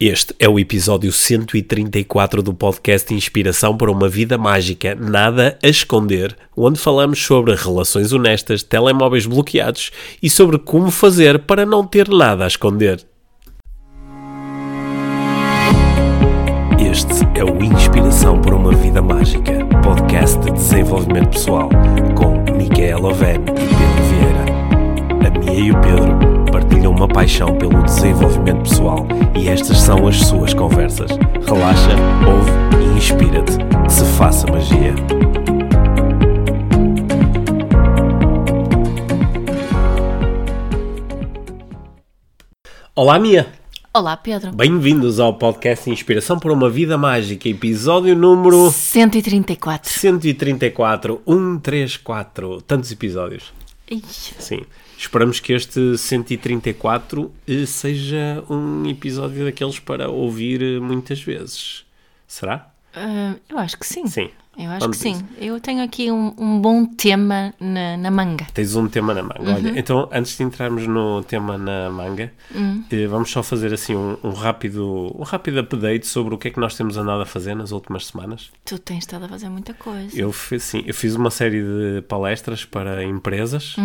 Este é o episódio 134 do podcast Inspiração para uma Vida Mágica, Nada a Esconder, onde falamos sobre relações honestas, telemóveis bloqueados e sobre como fazer para não ter nada a esconder. Este é o Inspiração para uma Vida Mágica, podcast de desenvolvimento pessoal, com Micaela Oven e Pedro Vieira. A Mia e o Pedro partilham uma paixão pelo desenvolvimento pessoal e estas são as suas conversas. Relaxa, ouve e inspira-te. Que se faça magia. Olá, Mia! Olá, Pedro. Bem-vindos ao podcast Inspiração por uma Vida Mágica, episódio número 134. 134, 134. Tantos episódios. Ixi. Sim. Esperamos que este 134 eh, seja um episódio daqueles para ouvir eh, muitas vezes. Será? Ah, eu acho que sim. Sim. Eu acho Vamos que sim. Eu tenho aqui um, um bom tema na, na manga. Tens um tema na manga. Olha, então antes de entrarmos no tema na manga, eh, vamos só fazer assim um, um rápido um rápido update sobre o que é que nós temos andado a fazer nas últimas semanas. Tu tens estado a fazer muita coisa. Eu fiz, sim, eu fiz uma série de palestras para empresas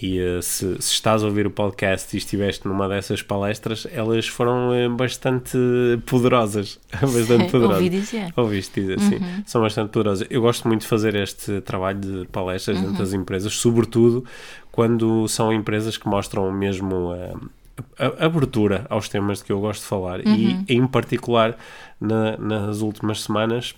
e eh, se, se estás a ouvir o podcast e estiveste numa dessas palestras, elas foram eh, bastante poderosas. bastante poderosas. Ouvi dizer. Ouviste dizer, sim. São bastante poderosas. Eu gosto muito de fazer este trabalho de palestras dentro das empresas, sobretudo quando são empresas que mostram mesmo a, a- a abertura aos temas de que eu gosto de falar. E, em particular, na- nas últimas semanas,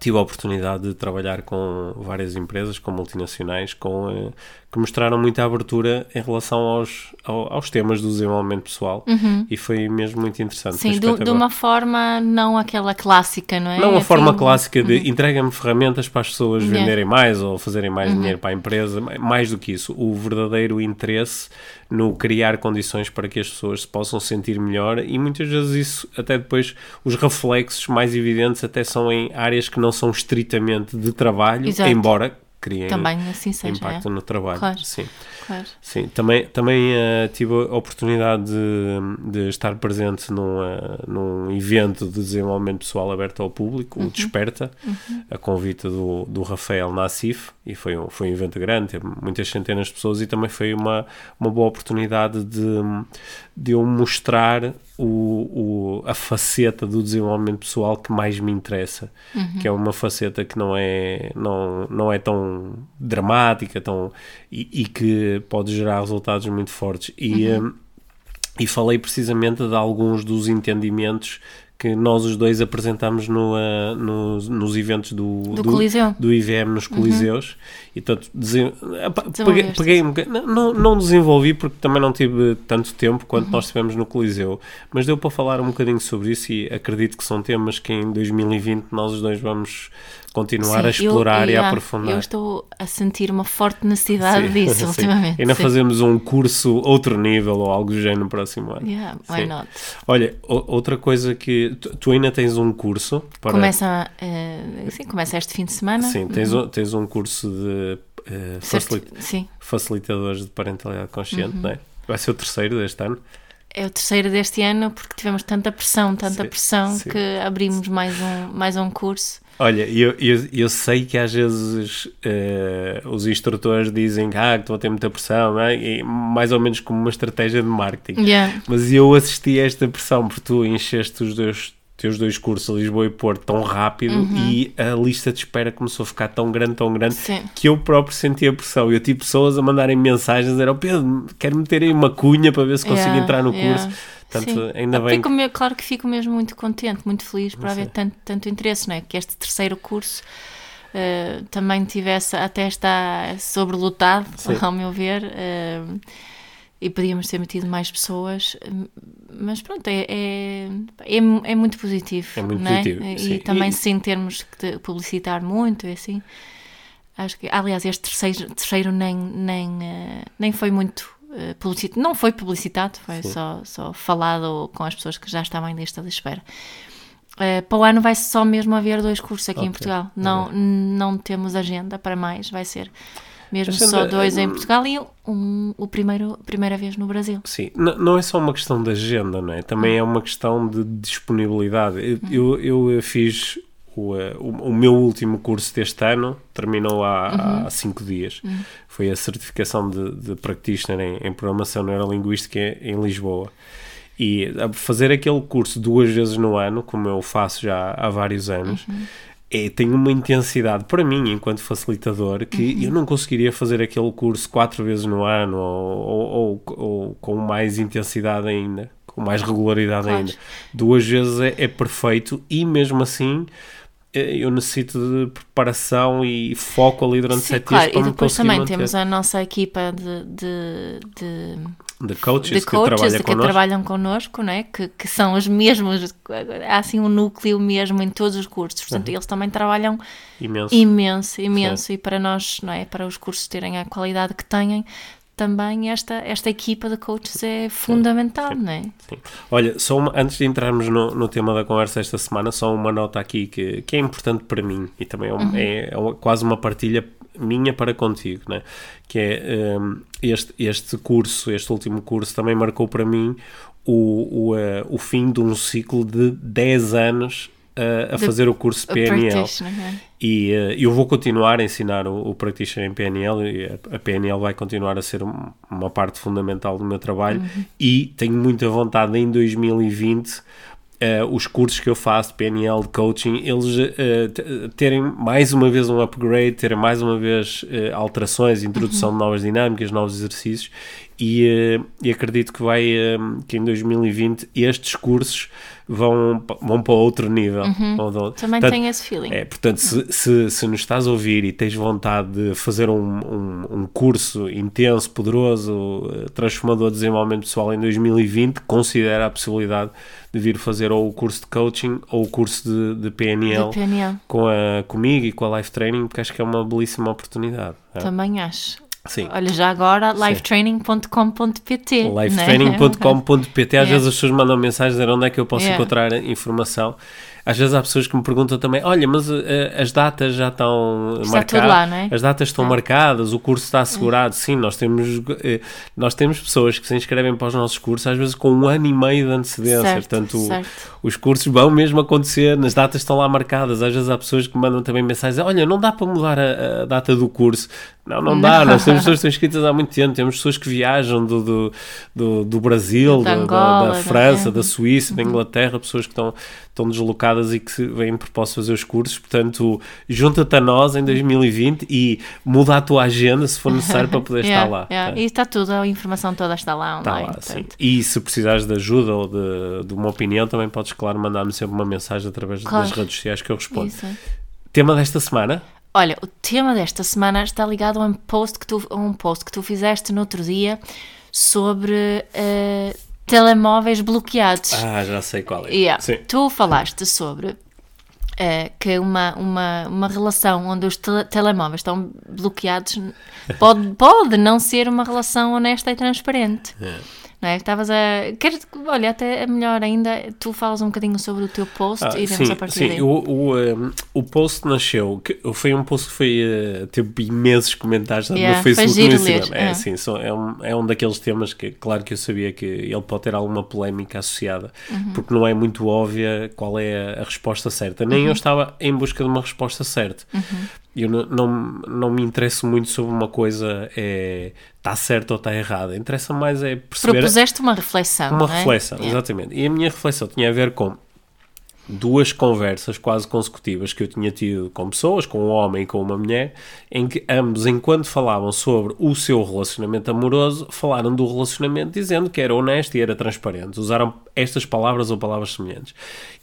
tive a oportunidade de trabalhar com várias empresas, com multinacionais, com, eh, que mostraram muita abertura em relação aos, ao- aos temas do desenvolvimento pessoal e foi mesmo muito interessante. Sim, do- de, uma forma não aquela clássica, não é? Não a Assim, forma clássica de entrega-me ferramentas para as pessoas Yeah. venderem mais ou fazerem mais dinheiro para a empresa. Mais do que isso, o verdadeiro interesse no criar condições para que as pessoas se possam sentir melhor e muitas vezes isso, até depois, os reflexos mais evidentes até são em áreas que não são estritamente de trabalho, Exato. embora criem Também assim seja. impacto é? no trabalho. Claro. Sim. Claro. Sim, também, também eh, tive a oportunidade de, de estar presente num, eh, num evento de desenvolvimento pessoal aberto ao público, o Desperta, a convite do, do Rafael Nassif, e foi um, foi um evento grande, teve muitas centenas de pessoas, e também foi uma, uma boa oportunidade de, de eu mostrar o, o, a faceta do desenvolvimento pessoal que mais me interessa, que é uma faceta que não é, não, não é tão dramática tão, e, e que pode gerar resultados muito fortes. E, hum, e falei precisamente de alguns dos entendimentos que nós os dois apresentamos no, ah, nos, nos eventos do, Do Coliseu. do IVM nos Coliseus e tanto epá, peguei, peguei um não, não desenvolvi porque também não tive tanto tempo quanto Uhum. nós tivemos no Coliseu, mas deu para falar um bocadinho sobre isso e acredito que são temas que em 2020 nós os dois vamos continuar a Sim, eu- explorar e a yeah, aprofundar. Eu estou a sentir uma forte necessidade Sim, disso sim. ultimamente. Ainda sim. fazemos um curso outro nível ou algo do género no próximo ano. Yeah, why Sim. not? Olha, outra coisa que tu, tu ainda tens um curso para Começa, eh, sim, começa este fim de semana. Sim, tens, um, tens um curso de Sim, facilitadores de parentalidade consciente, Uhum. não é? Vai ser o terceiro deste ano. é o terceiro deste ano porque tivemos tanta pressão, tanta Sim, pressão sim. que abrimos mais um, mais um curso. Olha, eu, eu, eu sei que às vezes eh, os instrutores dizem ah, que estou a ter muita pressão, é? e mais ou menos como uma estratégia de marketing. Yeah. Mas eu assisti a esta pressão porque tu encheste os dois, teus dois cursos, Lisboa e Porto, tão rápido e a lista de espera começou a ficar tão grande, tão grande, Sim. que eu próprio senti a pressão. Eu tive pessoas a mandarem mensagens, era o Pedro, quero meter aí uma cunha para ver se consigo Yeah, entrar no yeah. curso. Portanto, Sim. ainda Eu bem. fico claro que fico mesmo muito contente, muito feliz por haver tanto, tanto interesse, não é? Que este terceiro curso eh, também tivesse, até está sobrelotado, Sim. ao meu ver, eh, e podíamos ter metido mais pessoas, mas pronto, é, é, é, é muito positivo. É muito é? positivo, E, sim. também E- sem termos que publicitar muito, e assim. Acho que, aliás, este terceiro, terceiro nem, nem, eh, nem foi muito publicitado, não foi publicitado, foi Sim. só, só falado com as pessoas que já estavam em lista de espera. Eh, para o ano vai só mesmo haver dois cursos aqui em Ok, Portugal. Não, não temos agenda para mais, vai ser Mesmo A gente- só dois em hum, Portugal e um, o primeiro, a primeira vez no Brasil. Sim, N- não é só uma questão de agenda, não é? Também é uma questão de disponibilidade. Eu, eu, eu fiz o, eh, o, o meu último curso deste ano, terminou há, há cinco dias. Foi a certificação de, de practitioner em, em programação neurolinguística em Lisboa. E a fazer aquele curso duas vezes no ano, como eu faço já há vários anos, é, tem uma intensidade para mim, enquanto facilitador, que eu não conseguiria fazer aquele curso quatro vezes no ano ou, ou- ou- com mais intensidade ainda, com mais regularidade Claro. ainda. Duas vezes é, é perfeito e mesmo assim eu necessito de preparação e foco ali durante Sim, sete claro, dias para e depois também manter. temos a nossa equipa de, de, de, de coaches, de que coaches trabalha que connosco. trabalham connosco, não é? que, que são os mesmos, há assim um núcleo mesmo em todos os cursos, Uhum. portanto eles também trabalham imenso. imenso, imenso, e para nós, não é? Para os cursos terem a qualidade que têm, também esta, esta equipa de coaches é fundamental, não é? Sim. Olha, só uma- antes de entrarmos no, no tema da conversa esta semana, só uma nota aqui que, que é importante para mim e também é, um- é- é uma- quase uma partilha minha para contigo, né? que é um, este, este curso, este último curso também marcou para mim o, o, eh, o fim de um ciclo de 10 anos a De- fazer o curso A PNL. E eh, eu vou continuar a ensinar o, o Practitioner em PNL e a, a PNL vai continuar a ser um- uma parte fundamental do meu trabalho. E tenho muita vontade em 2020 eh, os cursos que eu faço de PNL, de coaching, eles t- terem mais uma vez um upgrade, terem mais uma vez eh, alterações, introdução de novas dinâmicas, novos exercícios e, eh, e acredito que vai eh, que em 2020 estes cursos vão, vão para outro nível. Vão- vão- Também Portanto, tenho esse feeling. é, portanto, se, se, se nos estás a ouvir e tens vontade de fazer um, um, um curso intenso, poderoso, eh, transformador de desenvolvimento pessoal em 2020, considera a possibilidade de vir fazer ou o curso de coaching ou o curso de, de PNL De PNL. com a, comigo e com a Life Training, porque acho que é uma belíssima oportunidade. é? Também acho. Sim. Olha, já agora, lifetraining.com.pt. né? lifetraining.com.pt Às É. vezes as pessoas mandam mensagens dizer onde é que eu posso Yeah. encontrar informação. Às vezes há pessoas que me perguntam também: olha, mas eh, as datas já estão Está marcadas? tudo lá, é? As datas estão É. marcadas, o curso está assegurado. Sim, nós temos, eh, nós temos pessoas que se inscrevem para os nossos cursos às vezes com um ano e meio de antecedência. Certo, Portanto, certo. os cursos vão mesmo acontecer, nas datas estão lá marcadas. Às vezes há pessoas que mandam também mensagens: olha, não dá para mudar a, a data do curso. Não, não, dá. Nós temos pessoas que estão inscritas há muito tempo. Temos pessoas que viajam do, do, do, do Brasil, Da Angola, da, da- França, é. da Suíça, da Inglaterra, pessoas que estão, estão deslocadas e que vêm de propósito fazer os cursos. Portanto, junta-te a nós em 2020 e muda a tua agenda se for necessário para poder Yeah, estar lá. yeah. Tá? E está tudo, a informação toda está lá Tá online. lá, sim. portanto. E se precisares de ajuda ou de, de uma opinião, também podes, claro, mandar-me sempre uma mensagem através Claro. das redes sociais que eu respondo. Isso. Tema desta semana? Olha, o tema desta semana está ligado a um post que tu, um post que tu fizeste no outro dia sobre eh, telemóveis bloqueados. Ah, já sei qual é. Yeah. Sim. Tu falaste sobre eh, que uma, uma, uma relação onde os tele- telemóveis estão bloqueados pode, pode não ser uma relação honesta e transparente. Não é? Estavas a. Queres, olha, até é melhor ainda, tu falas um bocadinho sobre o teu post Ah, e vemos sim, a partir sim. daí. O, o, um, o post nasceu, que foi um post que foi, uh, teve imensos comentários Yeah, no Facebook no Instagram. É, ah. sim, só- é, um, é um daqueles temas que, claro que eu sabia que ele pode ter alguma polémica associada, Uhum. porque não é muito óbvia qual é a, resposta certa. Nem Uhum. eu estava em busca de uma resposta certa. Eu não, não, não me interesso muito sobre uma coisa é está certa ou está errada. Interessa mais é perceber Propuseste uma reflexão. uma é? reflexão, Yeah. exatamente. E a minha reflexão tinha a ver com duas conversas quase consecutivas que eu tinha tido com pessoas, com um homem e com uma mulher, em que ambos, enquanto falavam sobre o seu relacionamento amoroso, falaram do relacionamento dizendo que era honesto e era transparente. Usaram estas palavras ou palavras semelhantes.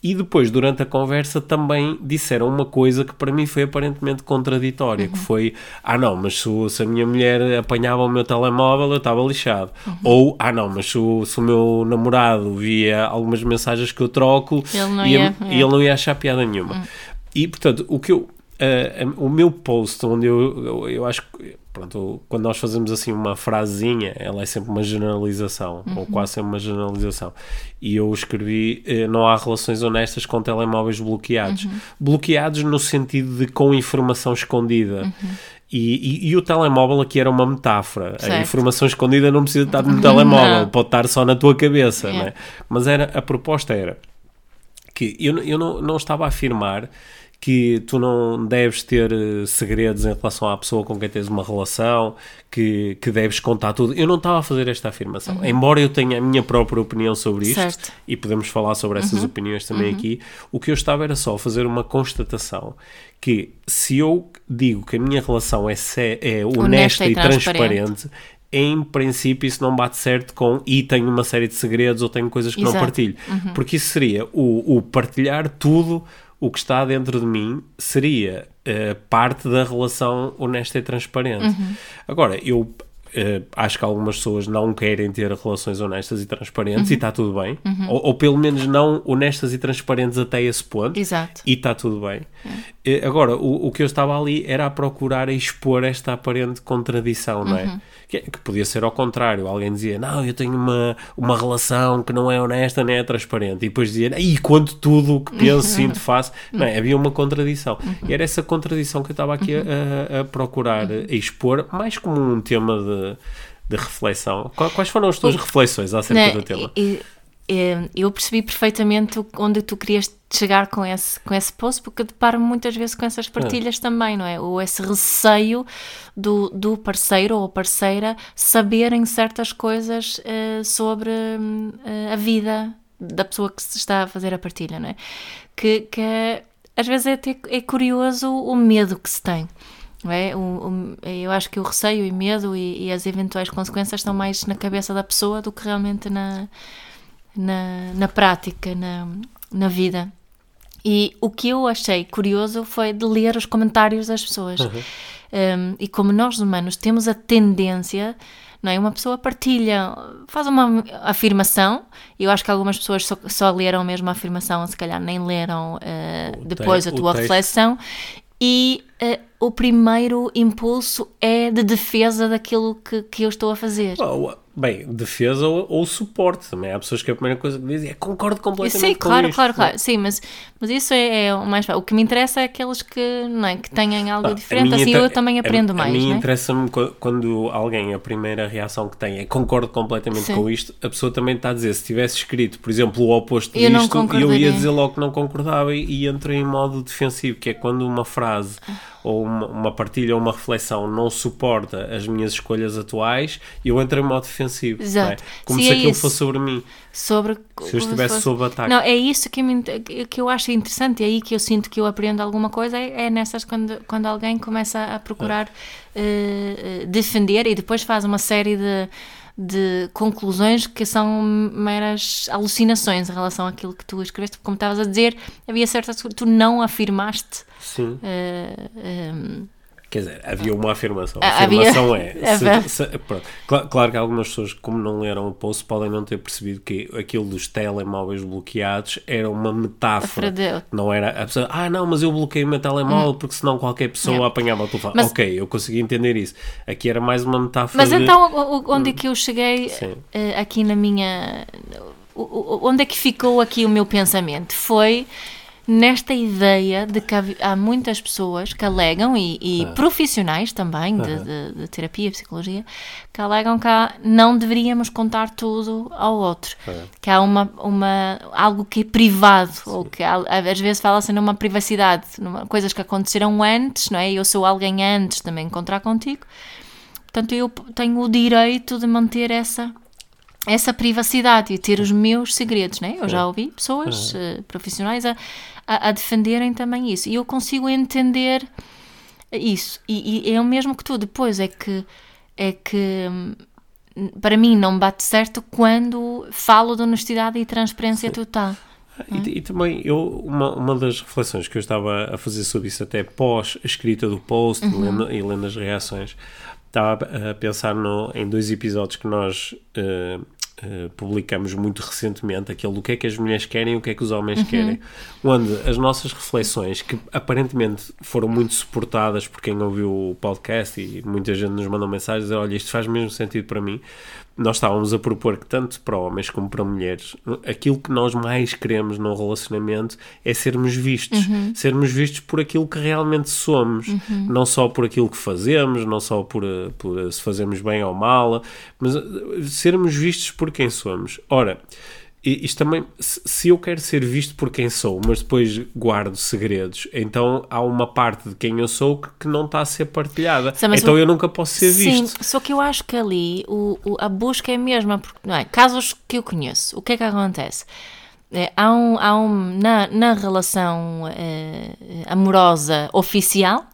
E depois, durante a conversa, também disseram uma coisa que para mim foi aparentemente contraditória, que foi, ah não, mas se, se a minha mulher apanhava o meu telemóvel, eu estava lixado. Ou, ah não, mas se o, se o meu namorado via algumas mensagens que eu troco, Ele não ia- ia- e ele não ia achar piada nenhuma. E, portanto, o que eu... ah, o meu post, onde eu, eu, eu acho que, pronto, quando nós fazemos assim uma frasezinha, ela é sempre uma generalização, ou quase sempre uma generalização. E eu escrevi, eh, não há relações honestas com telemóveis bloqueados. Bloqueados no sentido de com informação escondida. E, e, e, o telemóvel aqui era uma metáfora. Certo. A informação escondida não precisa estar no telemóvel, não. pode estar só na tua cabeça. É. Mas era, a proposta era que eu, eu não, não estava a afirmar que tu não deves ter eh, segredos em relação à pessoa com quem tens uma relação, que, que deves contar tudo. Eu não estava a fazer esta afirmação. Uhum. Embora eu tenha a minha própria opinião sobre isto, certo. e podemos falar sobre essas uhum. opiniões também uhum. aqui, o que eu estava era só fazer uma constatação que se eu digo que a minha relação é, é honesta, honesta, e, transparente, transparente em princípio isso não bate certo com e tenho uma série de segredos ou tenho coisas que Exato. não partilho. Uhum. Porque isso seria o, o, partilhar tudo o que está dentro de mim seria uh, parte da relação honesta e transparente. Uhum. Agora, eu Uh, acho que algumas pessoas não querem ter relações honestas e transparentes uhum. e está tudo bem. Uhum. Ou, ou, pelo menos não honestas e transparentes até esse ponto. Exato. E está tudo bem. Uh, agora, o, o que eu estava ali era a procurar expor esta aparente contradição, não é? Uhum. Que, que, podia ser ao contrário. Alguém dizia, não, eu tenho uma, uma relação que não é honesta nem é transparente. E depois dizia, e quanto tudo o que penso, sinto, faço. Não, é? havia uma contradição. E era essa contradição que eu estava aqui a, a, procurar a expor, mais como um tema de, de reflexão. Quais foram as tuas reflexões acerca não, do tema? E, e, eu percebi perfeitamente onde tu querias chegar com esse, com esse post, porque deparo muitas vezes com essas partilhas é. também, não é? Ou esse receio do, do parceiro ou parceira saberem certas coisas uh, sobre uh, a vida da pessoa que se está a fazer a partilha, não é? Que, que é, às vezes é, até, é curioso o medo que se tem. É? O, o, eu acho que o receio e medo e, e, as eventuais consequências estão mais na cabeça da pessoa do que realmente na, na, na prática, na, na vida. E o que eu achei curioso foi de ler os comentários das pessoas. Uhum. Um, e como nós humanos temos a tendência, não é? Uma pessoa partilha, faz uma afirmação, e eu acho que algumas pessoas só, só leram mesmo a afirmação, se calhar nem leram uh, depois a tua reflexão, e uh, o primeiro impulso é de defesa daquilo que, que eu estou a fazer. Oh, Bem, defesa ou, ou, suporte também. Há pessoas que a primeira coisa que dizem é concordo completamente Sim, com claro, isto. claro, claro. Sim, mas, mas isso é, é, o mais O que me interessa é aqueles que, não é, que tenham algo diferente, assim eu também aprendo a, mais. A mim é? interessa-me quando alguém, a primeira reação que tem é concordo completamente Sim. com isto, a pessoa também está a dizer, se tivesse escrito, por exemplo, o oposto eu disto, eu ia dizer logo que não concordava e, e entro em modo defensivo, que é quando uma frase ou uma, uma partilha ou uma reflexão não suporta as minhas escolhas atuais, eu entro em modo defensivo. É? Exato. É? Como se, se é aquilo isso. fosse sobre mim. Sobre, se eu estivesse sob ataque. Não, é isso que, me, que eu acho interessante, é aí que eu sinto que eu aprendo alguma coisa, é, é nessas quando, quando alguém começa a procurar é. uh, defender e depois faz uma série de de conclusões que são meras alucinações em relação àquilo que tu escreveste. Como estavas a dizer, havia certas que tu não afirmaste. Sim. Uh, um, Quer dizer, havia uma afirmação. A afirmação havia... é. Se, se, claro, claro, que algumas pessoas, como não leram o post, podem não ter percebido que aquilo dos telemóveis bloqueados era uma metáfora. Não era a pessoa, ah, não, mas eu bloqueei o meu telemóvel hum. porque senão qualquer pessoa não. apanhava o telefone. Mas, ok, eu consegui entender isso. Aqui era mais uma metáfora. Mas de... então, onde é que eu cheguei uh, aqui na minha. Onde é que ficou aqui o meu pensamento? Foi nesta ideia de que há muitas pessoas que alegam, e, e profissionais também de, de, de, terapia e psicologia, que alegam que há, não deveríamos contar tudo ao outro. Que há uma, uma, algo que é privado, Sim. ou que há, às vezes fala-se numa privacidade, numa, coisas que aconteceram antes, não é? Eu sou alguém antes também encontrar contigo. Portanto, eu tenho o direito de manter essa essa privacidade e ter os meus segredos, né? Eu já ouvi pessoas uh, profissionais a, a, a, defenderem também isso. E eu consigo entender isso. E, e, é o mesmo que tu. Depois é que, é que hum, para mim não bate certo quando falo de honestidade e transparência Sim. total. E, é? e, também eu uma, uma das reflexões que eu estava a fazer sobre isso até pós a escrita do post uhum. lendo, e lendo as reações estava a pensar no, em dois episódios que nós uh, Uh, publicamos muito recentemente aquele do que é que as mulheres querem e o que é que os homens uhum. querem, onde as nossas reflexões, que aparentemente foram muito suportadas por quem ouviu o podcast e muita gente nos mandou mensagens, olha, isto faz mesmo sentido para mim, nós estávamos a propor que tanto para homens como para mulheres, aquilo que nós mais queremos num relacionamento é sermos vistos. Uhum. Sermos vistos por aquilo que realmente somos. Uhum. Não só por aquilo que fazemos, não só por, por se fazemos bem ou mal, mas eh, sermos vistos por quem somos. Ora, e isto também, se eu quero ser visto por quem sou, mas depois guardo segredos, então há uma parte de quem eu sou que, que não está a ser partilhada. Sim, então o- eu nunca posso ser Sim, visto. só que eu acho que ali o, o- a busca é a mesma, porque, não é? Casos que eu conheço, o que é que acontece? É, há um, há um na, na relação eh, amorosa oficial,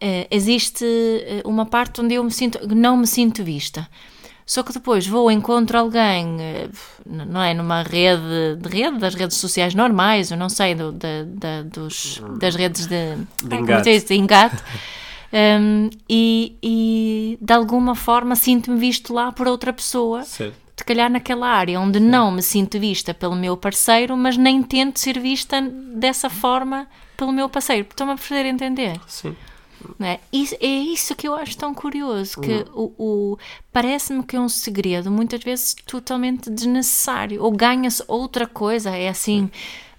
eh, existe eh, uma parte onde eu me sinto, não me sinto vista. Só que depois vou encontro alguém, eh, não é, numa rede, de rede das redes sociais normais, eu não sei, do, da, da- dos, das redes de, é que engate. diz? de engate. Um, e, e de alguma forma sinto-me visto lá por outra pessoa, Certo. se calhar naquela área onde não me sinto vista pelo meu parceiro, mas nem tento ser vista dessa forma pelo meu parceiro. Estão-me a fazer entender? Sim. É? Isso, é isso que eu acho tão curioso, que o, o- parece-me que é um segredo muitas vezes totalmente desnecessário, ou ganha-se outra coisa, é assim,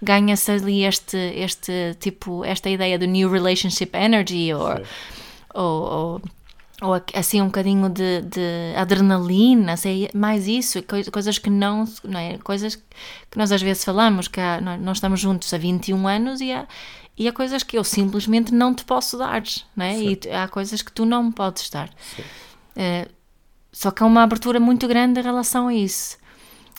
ganha-se ali este, este tipo, esta ideia do new relationship energy, ou, ou, ou, ou assim um bocadinho de, de adrenalina, sei, mais isso, coi- coisas que não, não é? coisas que nós às vezes falamos, que há- nós, estamos juntos há 21 anos e há, e há coisas que eu simplesmente não te posso dar, não é? E há coisas que tu não me podes dar. Eh, só que há uma abertura muito grande em relação a isso.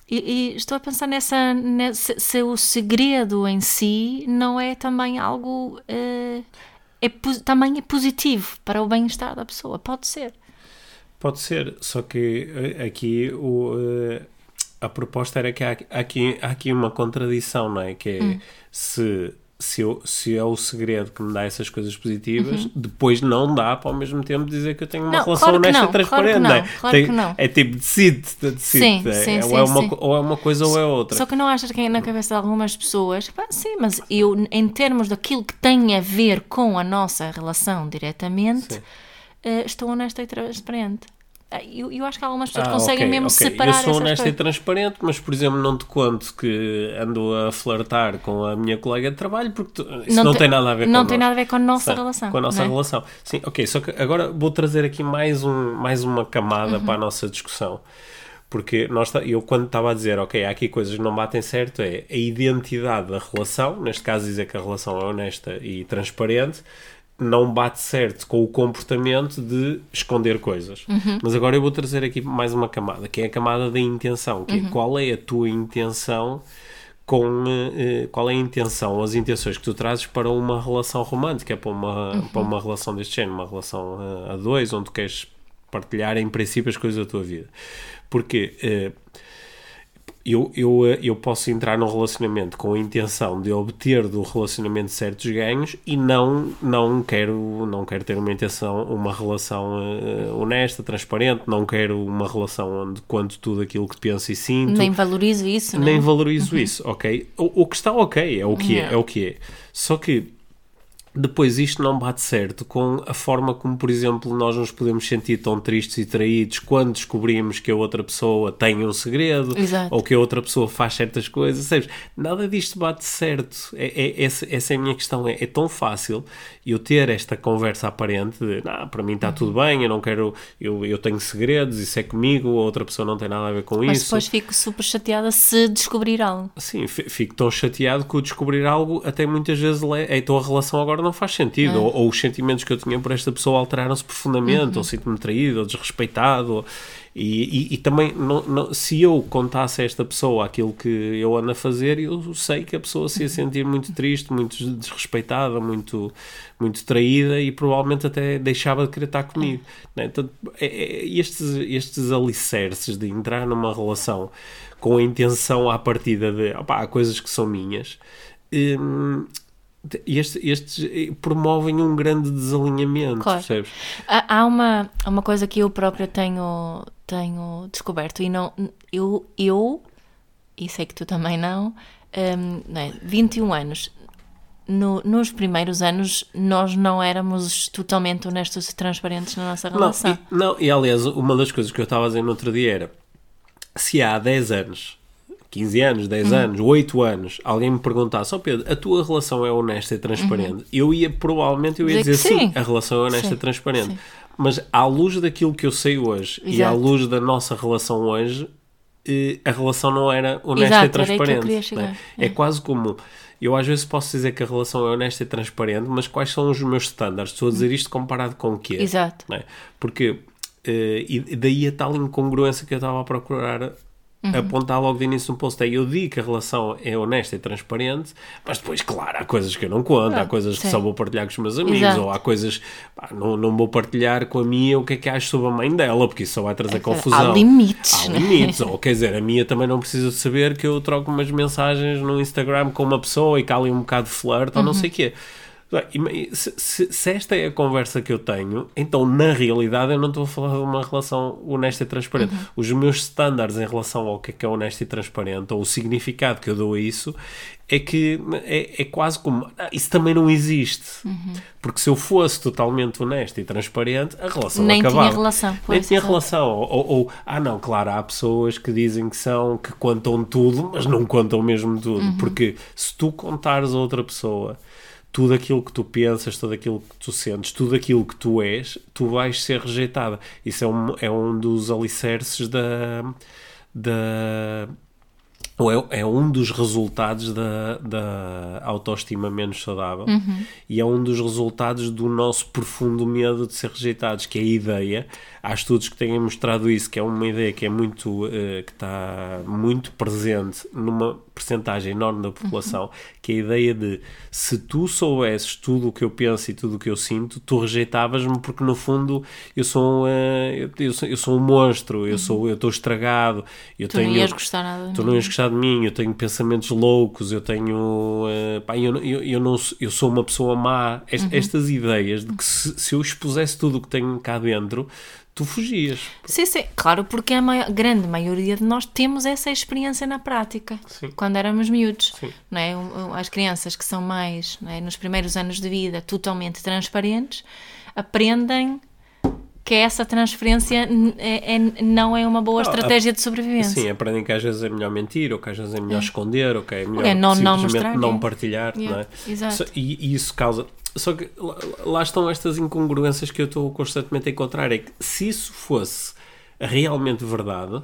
E, e estou a pensar nessa, nessa se o segredo em si não é também algo eh, é, também é positivo para o bem-estar da pessoa, pode ser. Pode ser, só que eh, aqui o, eh, a proposta era que há, há aqui, há aqui uma contradição, não é? Que é Hum. se, se, eu, se é o segredo que me dá essas coisas positivas, Uhum. depois não dá para ao mesmo tempo dizer que eu tenho uma Não, relação claro honesta não, e transparente. claro que não é? não, claro Tem- que não. É tipo, decide, decide. Sim, é, sim, ou, é uma, sim. ou é uma coisa ou é outra. Só que não achas que na cabeça de algumas pessoas, pá, sim, mas eu, em termos daquilo que tem a ver com a nossa relação diretamente, eh, estou honesta e transparente. Ah, Eu, eu acho que algumas pessoas Ah, conseguem ok, mesmo ok. separar Eu sou essas honesto e transparente, mas por exemplo não te conto que ando a flertar com a minha colega de trabalho porque tu- isso não, te- tem nada a ver não com tem nós. nada a ver com a nossa Sim, relação. Com a nossa não é? relação. Sim, ok. Só que agora vou trazer aqui mais, um, mais uma camada Uhum. para a nossa discussão. Porque nós, eu quando estava a dizer, ok, há aqui coisas que não batem certo, é a identidade da relação, neste caso dizer que a relação é honesta e transparente, não bate certo com o comportamento de esconder coisas. Uhum. Mas agora eu vou trazer aqui mais uma camada, que é a camada da intenção, que Uhum. é qual é a tua intenção com eh, qual é a intenção, as intenções que tu trazes para uma relação romântica, para uma, Uhum. para uma relação deste género, uma relação eh, a dois, onde tu queres partilhar em princípio as coisas da tua vida. Porque eh, eu, eu, eh, eu posso entrar num relacionamento com a intenção de obter do relacionamento certos ganhos e não, não, quero, não quero ter uma intenção, uma relação eh, honesta, transparente, não quero uma relação onde conto tudo aquilo que penso e sinto Nem valorizo isso, não é? nem valorizo isso, ok? O, o que está ok, é o que é, é o que é. Só que depois isto não bate certo com a forma como, por exemplo, nós nos podemos sentir tão tristes e traídos quando descobrimos que a outra pessoa tem um segredo Exato. ou que a outra pessoa faz certas coisas, sabes? Nada disto bate certo. É, é- essa, essa é a minha questão. É, é tão fácil eu ter esta conversa aparente de, não, para mim está tudo bem, eu não quero, eu, eu tenho segredos, isso é comigo, a outra pessoa não tem nada a ver com Mas isso. depois fico super chateada se descobrir algo. Sim, fi- fico tão chateado que o descobrir algo até muitas vezes le- então a relação agora não faz sentido. Ou, ou os sentimentos que eu tinha por esta pessoa alteraram-se profundamente, ou sinto-me traído, ou desrespeitado. ou- E, e- e também, não, não- se eu contasse a esta pessoa aquilo que eu ando a fazer, eu sei que a pessoa se ia sentir muito triste, muito desrespeitada, muito, muito traída e provavelmente até deixava de querer estar comigo. né? Então, é- é- estes, estes alicerces de entrar numa relação com a intenção à partida de opá, há coisas que são minhas. hum, estes, estes eh, promovem um grande desalinhamento, Claro. percebes? Há, uma, uma coisa que eu própria tenho, tenho descoberto e não eu, eu e sei que tu também não, hum, não é? 21 anos. No- nos primeiros anos nós não éramos totalmente honestos e transparentes na nossa Não relação. e, não, e aliás, uma das coisas que eu estava a dizer no outro dia era se há 10 anos, 15 anos, 10 anos, 8 anos, alguém me perguntasse, ó Pedro, a tua relação é honesta e transparente, eu ia, provavelmente, eu ia Dizer dizer sim, sim. a relação é honesta Sim, e transparente. sim. Mas à luz daquilo que eu sei hoje e à Exato. luz da nossa relação hoje, eh, a relação não era honesta Exato, e transparente. não é? É quase como. Eu às vezes posso dizer que a relação é honesta e transparente, mas quais são os meus standards? Estou a dizer isto comparado com o quê? Exato. não é? Porque eh, e daí a tal incongruência que eu estava a procurar Uhum. apontar logo de início no post. É, eu digo que a relação é honesta e transparente, mas depois, claro, há coisas que eu não conto, há coisas que sim. só vou partilhar com os meus amigos, Exato. ou há coisas, pá, não, não vou partilhar com a minha o que é que acho sobre a mãe dela, porque isso só vai trazer confusão. Há limites, Há né? limites, ou quer dizer, a minha também não precisa de saber que eu troco umas mensagens no Instagram com uma pessoa e que há ali um bocado de flirt ou não sei o quê. Se, se- se esta é a conversa que eu tenho, então na realidade eu não estou a falar de uma relação honesta e transparente. Os meus standards em relação ao que é que é honesto e transparente, ou o significado que eu dou a isso, é que é, é quase como "Ah, isso também não existe. Porque se eu fosse totalmente honesto e transparente, a relação Nem tinha acabava. relação, Nem tinha relação. Ou, ou- ou, ah, não, claro, há pessoas que dizem que são, que contam tudo, mas não contam mesmo tudo. Uhum. Porque se tu contares a outra pessoa tudo aquilo que tu pensas, tudo aquilo que tu sentes, tudo aquilo que tu és, tu vais ser rejeitada. Isso é um, é um dos alicerces da. da ou é, é um dos resultados da, da autoestima menos saudável e é um dos resultados do nosso profundo medo de ser rejeitados, que é a ideia. Há estudos que têm mostrado isso, que é uma ideia que é muito eh, que está muito presente numa percentagem enorme da população, que é a ideia de se tu soubesses tudo o que eu penso e tudo o que eu sinto, tu rejeitavas-me porque no fundo eu sou, eh, eu, eu sou, eu sou um monstro, eu sou eu estou estragado, eu Tu tenho não ias gostar nada Tu não ias gostar de mim, eu tenho pensamentos loucos, eu tenho. eh, pá, eu, eu, eu, não, sou- eu sou uma pessoa má. Est- Uhum. Estas ideias de que se, se eu expusesse tudo o que tenho cá dentro, tu fugias. Sim, sim, claro, porque a maior- grande maioria de nós temos essa experiência na prática, Sim. quando éramos miúdos. Sim. Não é? As crianças que são mais, não é, nos primeiros anos de vida, totalmente transparentes, aprendem que essa transferência é- é- não é uma boa estratégia de sobrevivência. Sim, aprendem que às vezes é melhor mentir, ou que às vezes é melhor esconder, ou que é melhor É, não- não simplesmente mostrar, não é. partilhar. Não é? exato. E, e isso causa. Só que lá, estão estas incongruências que eu estou constantemente a encontrar. É que se isso fosse realmente verdade,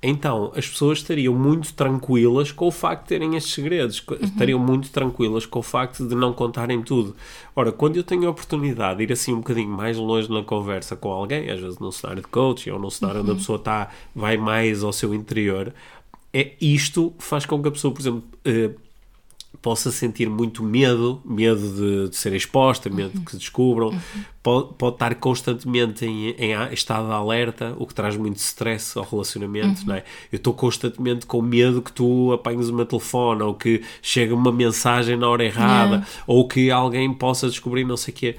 então as pessoas estariam muito tranquilas com o facto de terem estes segredos, co- estariam muito tranquilas com o facto de não contarem tudo. Ora, quando eu tenho a oportunidade de ir assim um bocadinho mais longe na conversa com alguém, às vezes num cenário de coaching ou num cenário onde a pessoa está, vai mais ao seu interior, é isto faz com que a pessoa, por exemplo, eh, possa sentir muito medo, medo de, de ser exposta, medo de que descubram, pode, pode estar constantemente em, em estado de alerta, o que traz muito stress ao relacionamento, não é? Eu estou constantemente com medo que tu apanhes o meu telefone, ou que chegue uma mensagem na hora errada, Yeah. ou que alguém possa descobrir não sei o quê.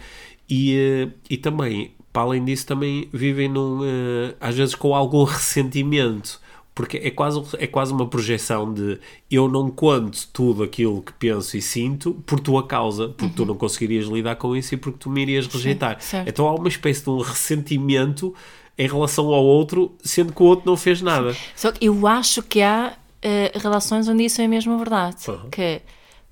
E, eh, e também, para além disso, também vivem num, eh, às vezes com algum ressentimento porque é quase, é quase uma projeção de eu não conto tudo aquilo que penso e sinto por tua causa, porque tu não conseguirias lidar com isso e porque tu me irias rejeitar. Uhum. certo. Então há uma espécie de um ressentimento em relação ao outro, sendo que o outro não fez nada. Só que eu acho que há eh, relações onde isso é mesmo verdade. Uhum. Que,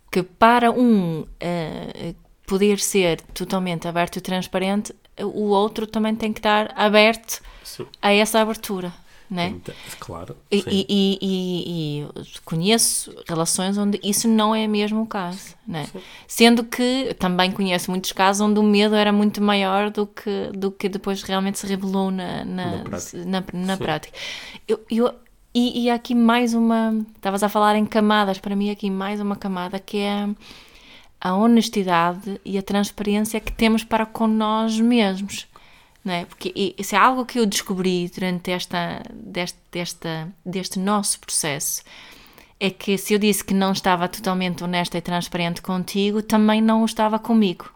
que para um eh, poder ser totalmente aberto e transparente, o outro também tem que estar aberto Sim. a essa abertura. Né? Então, claro. E, sim. e, e- e- conheço relações onde isso não é mesmo o caso, né? Sendo que também conheço muitos casos onde o medo era muito maior do que, do que depois realmente se revelou na, na, Na prática. na, na Sim. prática. Eu, eu- e, e há aqui mais uma. Estavas a falar em camadas, para mim, aqui mais uma camada que é a honestidade e a transparência que temos para com nós mesmos. Não é? Porque isso é algo que eu descobri durante esta, deste, desta, deste nosso processo. É que se eu disse que não estava totalmente honesta e transparente contigo, também não estava comigo.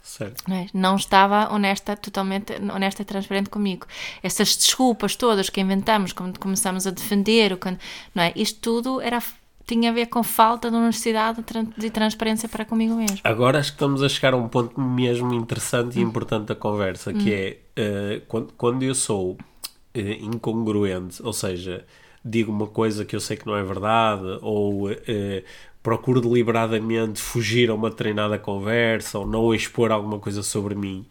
Certo. Não, é? Não estava honesta, totalmente honesta e transparente comigo. Essas desculpas todas que inventamos quando começamos a defender, quando, não é? isto tudo era, tinha a ver com falta de honestidade e transparência para comigo mesmo. Agora acho que estamos a chegar a um ponto mesmo interessante e importante da conversa, que é eh, quando, quando eu sou eh, incongruente, ou seja, digo uma coisa que eu sei que não é verdade, ou eh, procuro deliberadamente fugir a uma treinada conversa, ou não expor alguma coisa sobre mim.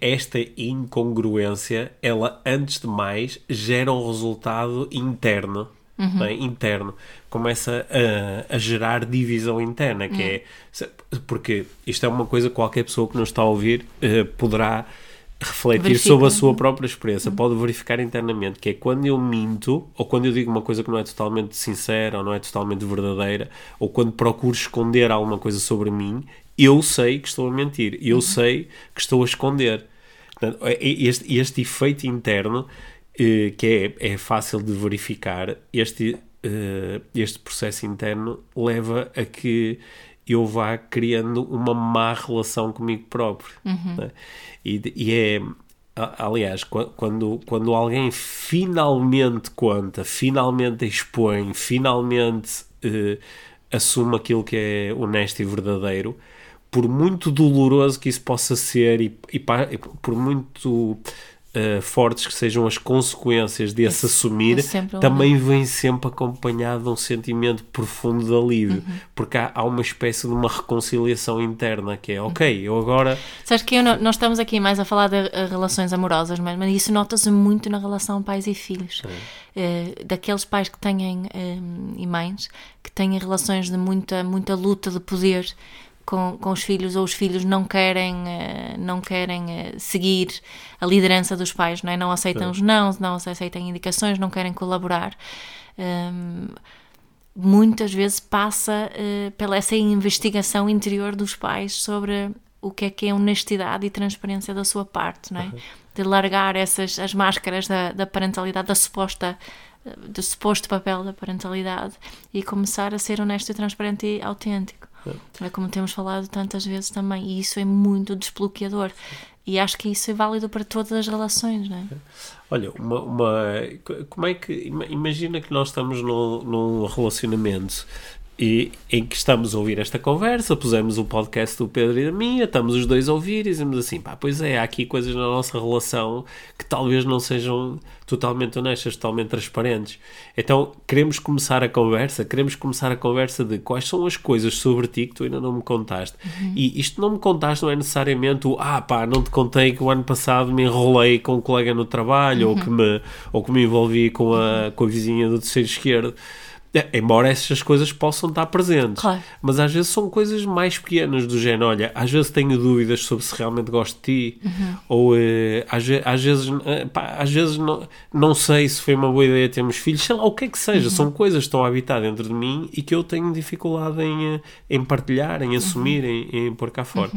Esta incongruência, ela antes de mais gera um resultado interno uhum. é? interno, começa a, a, gerar divisão interna, que uhum. é porque isto é uma coisa que qualquer pessoa que nos está a ouvir uh, poderá refletir Verifica. sobre a sua própria experiência, uhum. pode verificar internamente, que é quando eu minto, ou quando eu digo uma coisa que não é totalmente sincera, ou não é totalmente verdadeira, ou quando procuro esconder alguma coisa sobre mim, eu sei que estou a mentir, eu uhum. sei que estou a esconder. É, este, este efeito interno que é, é fácil de verificar, este, uh, este processo interno leva a que eu vá criando uma má relação comigo próprio. Uhum. Né? E, e, é, aliás, quando, quando alguém finalmente conta, finalmente expõe, finalmente uh, assume aquilo que é honesto e verdadeiro, por muito doloroso que isso possa ser e, e, e por muito uh, fortes que sejam as consequências desse é, assumir, é também vem sempre acompanhado de um sentimento profundo de alívio, uhum. porque há, há, uma espécie de uma reconciliação interna que é, ok, eu agora... Sabes que eu não, nós estamos aqui mais a falar de uh, relações amorosas, mas, mas isso nota-se muito na relação pais e filhos. Uh, daqueles pais que têm, e mães, que têm relações de muita, muita luta de poder com, com os filhos ou os filhos não querem, uh, não querem uh, seguir a liderança dos pais, não é? Não aceitam os não, não aceitam indicações, não querem colaborar. Um, muitas vezes passa uh, pela essa investigação interior dos pais sobre o que é que é honestidade e transparência da sua parte, não é? Uhum. De largar essas as máscaras da, da parentalidade, da suposta do suposto papel da parentalidade e começar a ser honesto e transparente e autêntico. É como temos falado tantas vezes também, e isso é muito desbloqueador. E acho que isso é válido para todas as relações, não é? Olha, uma, uma, como é que. Imagina que nós estamos num, num relacionamento e em que estamos a ouvir esta conversa, pusemos o podcast do Pedro e da minha, estamos os dois a ouvir e dizemos assim, pá, pois é, há aqui coisas na nossa relação que talvez não sejam totalmente honestas, totalmente transparentes. Então, queremos começar a conversa, queremos começar a conversa de quais são as coisas sobre ti que tu ainda não me contaste. Uhum. E isto não me contaste não é necessariamente o, ah, pá, não te contei que o ano passado me enrolei com um colega no trabalho uhum. ou, que me, ou que me envolvi com a, com a vizinha do terceiro esquerdo embora essas coisas possam estar presentes, claro. mas às vezes são coisas mais pequenas do género, olha, às vezes tenho dúvidas sobre se realmente gosto de ti, uhum. ou uh, às, às, vezes, uh, pá, às vezes não, não sei se foi uma boa ideia termos filhos, sei lá, o que é que seja, uhum. são coisas que estão a habitar dentro de mim e que eu tenho dificuldade em, eh, em partilhar, em assumir, uhum. em, em pôr cá fora.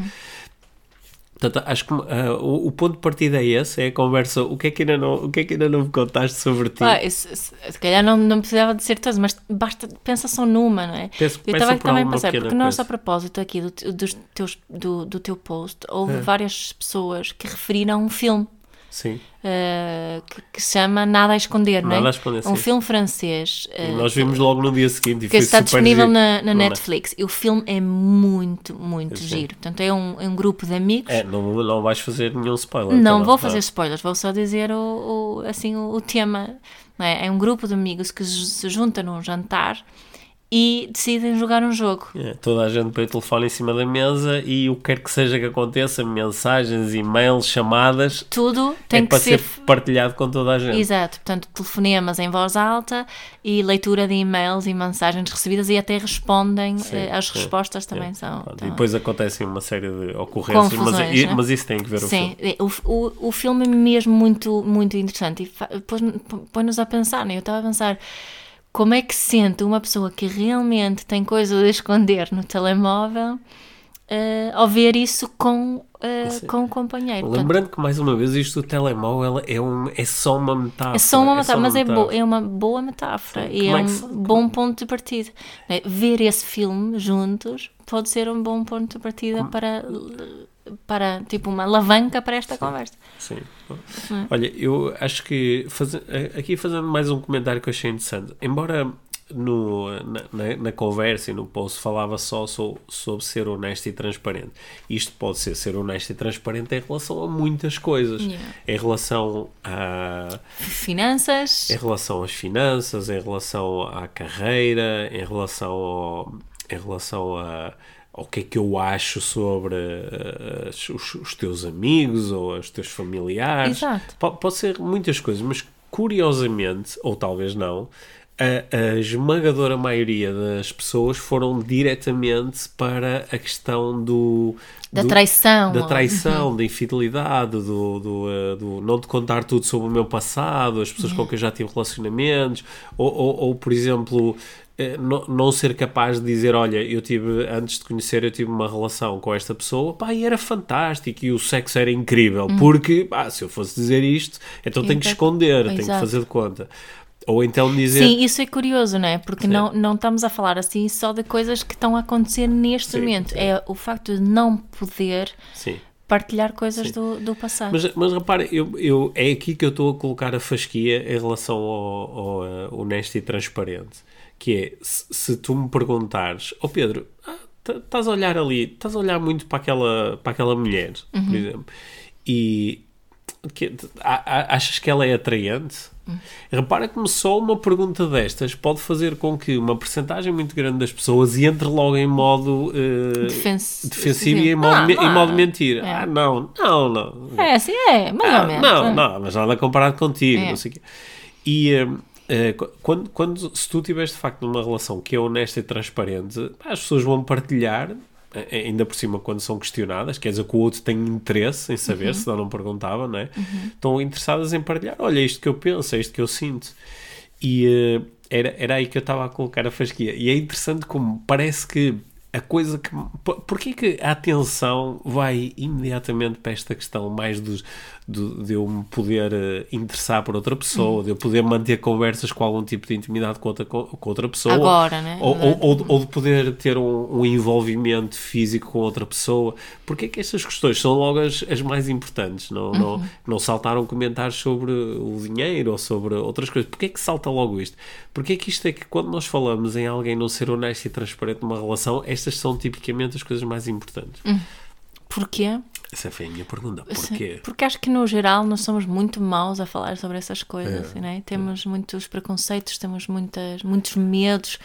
Portanto, acho que uh, o, o, ponto de partida é esse, é a conversa, o que é que ainda não, o que é que ainda não me contaste sobre ti? Ah, isso, se calhar não, não precisava de ser todos, mas basta, pensa só numa, não é? Penso, Eu estava também a pensar, porque nós a propósito aqui do, do, teus, do, do teu post, houve é. várias pessoas que referiram um filme Sim. Uh, que, que, chama Nada a Esconder, Nada não é? A esconder, um filme francês. Uh, nós vimos logo no dia seguinte. que está disponível na, na Netflix. E o filme é muito, muito Sim. giro. Portanto, é um, é um grupo de amigos. É, não, não vais fazer nenhum spoiler. Não, então vou fazer spoilers, vou só dizer o, o assim, o, o tema. É? é um grupo de amigos que se junta num jantar e decidem jogar um jogo. É, toda a gente põe o telefone em cima da mesa e o que quer que seja que aconteça, mensagens, e-mails, chamadas, tudo tem é que ser... ser... partilhado com toda a gente. Exato, portanto, telefonemas em voz alta e leitura de e-mails e mensagens recebidas e até respondem, sim, eh, as sim. respostas também é. são. Então, e depois acontecem uma série de ocorrências, mas, é, né? mas, isso tem que ver sim, o filme. O, o, o filme é mesmo muito, muito interessante e põe-nos a pensar, né? eu estava a pensar como é que se sente uma pessoa que realmente tem coisa a esconder no telemóvel uh, ao ver isso com, uh, com o companheiro. Lembrando Portanto, que, mais uma vez, isto do telemóvel é, um, é só uma metáfora. É só uma metáfora, é só mas é metáfora. É, bo é uma boa metáfora Sim. e é, é um se... bom ponto de partida. Ver esse filme juntos pode ser um bom ponto de partida Como... para para tipo uma alavanca para esta Sim. conversa. Sim. É? Olha, eu acho que faz, aqui fazendo mais um comentário que eu achei interessante, embora no, na, na, na, conversa e no post falava só sobre, sobre ser honesto e transparente. Isto pode ser ser honesto e transparente em relação a muitas coisas. Yeah. Em relação a. Finanças. Em relação às finanças, em relação à carreira, em relação ao, em relação a o que é que eu acho sobre uh, os, os, teus amigos ou os teus familiares. Exato. Pode, pode ser muitas coisas, mas curiosamente, ou talvez não, a, a, esmagadora maioria das pessoas foram diretamente para a questão do. Da do, traição. Da traição, uhum. da infidelidade, do, do, uh, do, não te contar tudo sobre o meu passado, as pessoas com quem eu já tive relacionamentos, ou, ou, ou por exemplo, eh, não, não, ser capaz de dizer, olha, eu tive, antes de conhecer, eu tive uma relação com esta pessoa, pá, e era fantástico, e o sexo era incrível, uhum. porque, pá, se eu fosse dizer isto, então tenho que esconder, tenho que fazer de conta. Ou então dizer. Sim, isso é curioso, não é? Porque não, não estamos a falar assim só de coisas que estão a acontecer neste sim, momento. Sim. É o facto de não poder sim. partilhar coisas do, do passado. Mas, mas repara, eu, eu, é aqui que eu estou a colocar a fasquia em relação ao, ao uh, honesto e transparente. Que é, se, se tu me perguntares, ó oh Pedro, ah, estás a olhar ali, estás a olhar muito para aquela, para aquela mulher, uhum. por exemplo, e que, a, a, achas que ela é atraente? Repara como só uma pergunta destas pode fazer com que uma percentagem muito grande das pessoas entre logo em modo uh, defensivo e em modo, ah, em modo mentira. É. Ah, não, não, não. É assim, é, mais ah, ou menos. Não, é. não, mas nada comparado contigo, é. não sei o quê. E uh, uh, quando, quando, se tu estiveres de facto numa relação que é honesta e transparente, as pessoas vão partilhar ainda por cima quando são questionadas, quer dizer que o outro tem interesse em saber, uhum. senão não perguntava, não é? Uhum. Estão interessadas em partilhar, olha, é isto que eu penso, é isto que eu sinto. E uh, era, era aí que eu estava a colocar a fasquia. E é interessante como parece que a coisa que. Porquê que a atenção vai imediatamente para esta questão mais dos, do, de eu me poder uh, interessar por outra pessoa, hum. de eu poder manter conversas com algum tipo de intimidade com outra, com, outra pessoa. Agora, né? Ou, ou, ou, ou de poder ter um, um, envolvimento físico com outra pessoa. Porquê que estas questões são logo as, as mais importantes? Não, uhum. não, não saltaram comentários sobre o dinheiro ou sobre outras coisas. Porquê que salta logo isto? Porquê que isto é que quando nós falamos em alguém não ser honesto e transparente numa relação, estas são tipicamente as coisas mais importantes. Uhum. Porquê? Essa foi a minha pergunta. Porquê? Porque acho que no geral nós somos muito maus a falar sobre essas coisas. É, né? Temos é. muitos preconceitos, temos muitas, muitos medos,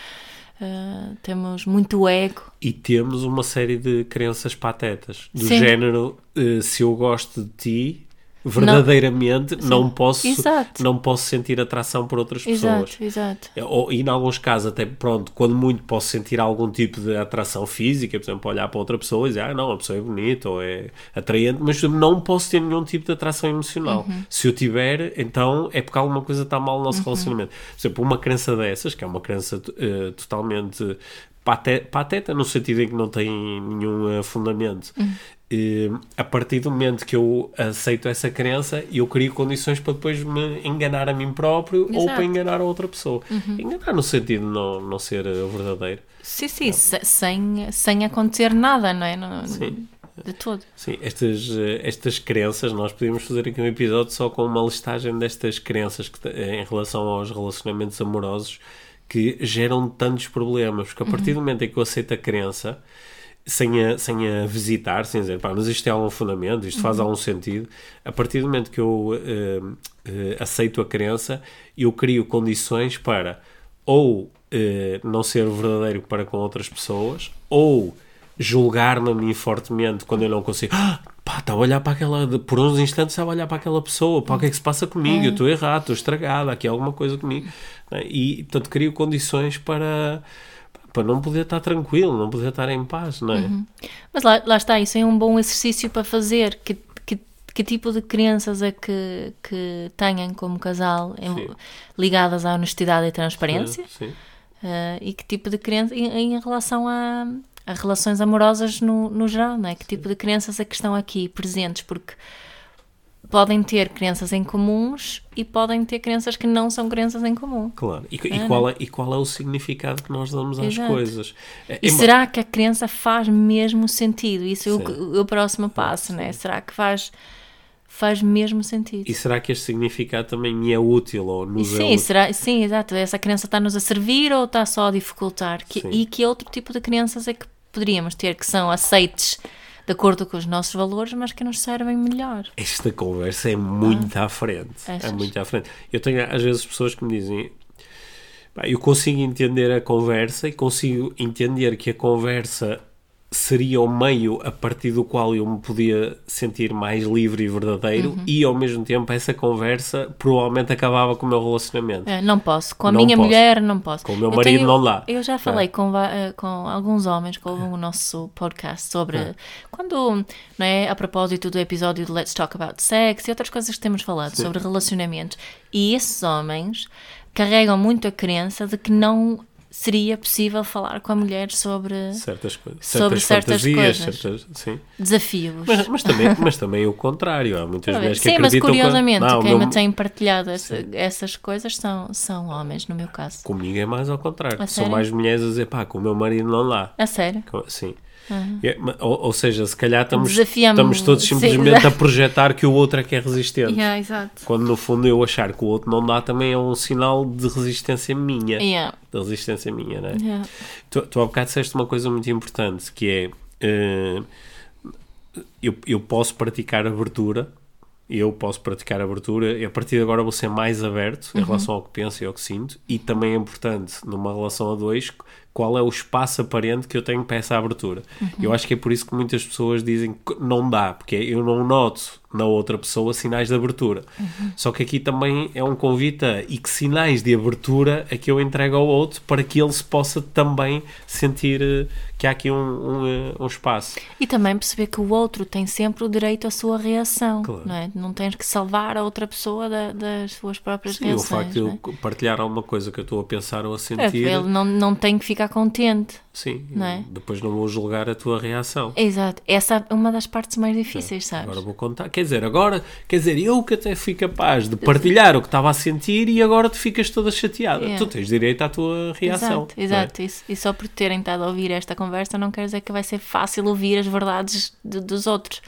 uh, temos muito ego. E temos uma série de crenças patetas. Do Sim. género: uh, se eu gosto de ti, verdadeiramente não, não posso exato. não posso sentir atração por outras exato, pessoas. Exato. É, ou, e em alguns casos até pronto, quando muito posso sentir algum tipo de atração física, por exemplo, olhar para outra pessoa e dizer, ah, não, a pessoa é bonita ou é atraente, mas não posso ter nenhum tipo de atração emocional. Uhum. Se eu tiver, então é porque alguma coisa está mal no nosso uhum. relacionamento. Por exemplo, uma crença dessas, que é uma crença uh, totalmente pateta no sentido em que não tem nenhum uh, fundamento. Uhum a partir do momento que eu aceito essa crença, eu crio condições para depois me enganar a mim próprio Exato. ou para enganar a outra pessoa. Uhum. Enganar no sentido de não, não ser verdadeiro. Sim, sim, sem, sem acontecer nada, não é? Não, sim. De todo. Sim, estas, estas crenças, nós podíamos fazer aqui um episódio só com uma listagem destas crenças que, em relação aos relacionamentos amorosos que geram tantos problemas, porque a partir uhum. do momento em que eu aceito a crença, sem a, sem a visitar, sem dizer, pá, mas isto tem algum fundamento, isto faz uhum. algum sentido. A partir do momento que eu uh, uh, aceito a crença, eu crio condições para ou uh, não ser verdadeiro para com outras pessoas, ou julgar-me a mim fortemente quando eu não consigo. Ah, pá, estava a olhar para aquela. Por uns instantes estava a olhar para aquela pessoa, pá, o que é que se passa comigo? É. Eu estou errado, estou estragado, aqui há alguma coisa comigo. E, portanto, crio condições para para não poder estar tranquilo, não poder estar em paz, não é? Uhum. Mas lá, lá está, isso é um bom exercício para fazer. Que, que, que tipo de crenças é que, que tenham como casal em, ligadas à honestidade e transparência? Sim, sim. Uh, e que tipo de crenças em, em relação a, a, relações amorosas no, no geral, não é? Que tipo de crenças é que estão aqui presentes? Porque podem ter crenças em comuns e podem ter crenças que não são crenças em comum. Claro. E, e, qual, é, e qual é o significado que nós damos às Exato. coisas? É, e é será que a crença faz mesmo sentido? Isso é o, o, próximo passo, né? Será que faz faz mesmo sentido. E será que este significado também me é útil ou nos sim, é útil? será, sim, exato. Essa crença está-nos a servir ou está só a dificultar? Que, e que outro tipo de crenças é que poderíamos ter que são aceites de acordo com os nossos valores, mas que nos servem melhor? Esta conversa é muito à frente. É Achas? muito à frente. Eu tenho às vezes pessoas que me dizem. "Pá, Eu consigo entender a conversa e consigo entender que a conversa seria o meio a partir do qual eu me podia sentir mais livre e verdadeiro Uhum. e ao mesmo tempo essa conversa provavelmente acabava com o meu relacionamento. É, não posso. Com a Não minha posso. mulher, não posso. Com o meu Eu marido tenho- não dá. Eu já falei com, va- eh, com alguns homens que ouvem o nosso podcast sobre É. quando, não é, a propósito do episódio de Let's Talk About Sex e outras coisas que temos falado sobre relacionamentos. E esses homens carregam muito a crença de que não seria possível falar com a mulher sobre Certas coisas. Sobre certas fantasias, coisas. certas- sim. desafios. Mas, mas também, mas também o contrário. Há muitas mulheres que Sim, mas acreditam curiosamente, que... Não, quem meu- me tem partilhado essa- essas coisas são, são homens, no meu caso. Comigo é mais ao contrário. A São sério? mais mulheres a dizer, pá, com o meu marido não dá. A sério? Com- Sim. É, ma- ou, ou seja, se calhar estamos, Desafiamos- estamos todos sim, simplesmente exato. a projetar que o outro é que é resistente. Yeah. Quando no fundo eu achar que o outro não dá também é um sinal de resistência minha. Yeah. De resistência minha, não é? Yeah. Tu, tu há bocado disseste uma coisa muito importante que é eh, eu, eu posso praticar abertura, eu posso praticar abertura e a partir de agora vou ser mais aberto em relação ao que penso e ao que sinto e também é importante numa relação a dois qual é o espaço aparente que eu tenho para essa abertura. Eu acho que é por isso que muitas pessoas dizem que não dá, porque eu não noto na outra pessoa sinais de abertura. Só que aqui também é um convite a e que sinais de abertura é que eu entrego ao outro para que ele se possa também sentir eh, que há aqui um, um, eh, um espaço. E também perceber que o outro tem sempre o direito à sua reação, Claro. não é? Não tens que salvar a outra pessoa da- das suas próprias Sim, o reações. facto de não é? eu partilhar alguma coisa que eu estou a pensar ou a É, sentir, Ele não, não tem que ficar contente. sim, não é? depois não vou julgar a tua reação. Exato. Essa é uma das partes mais difíceis, sabes? Agora vou contar. Quer dizer, agora, quer dizer, eu que até fui capaz de partilhar o que estava a sentir e agora tu ficas toda chateada. Yeah. Tu tens direito à tua reação. Exato, é? exato. Isso- E só por terem estado a ouvir esta conversa não quer dizer que vai ser fácil ouvir as verdades de- dos outros.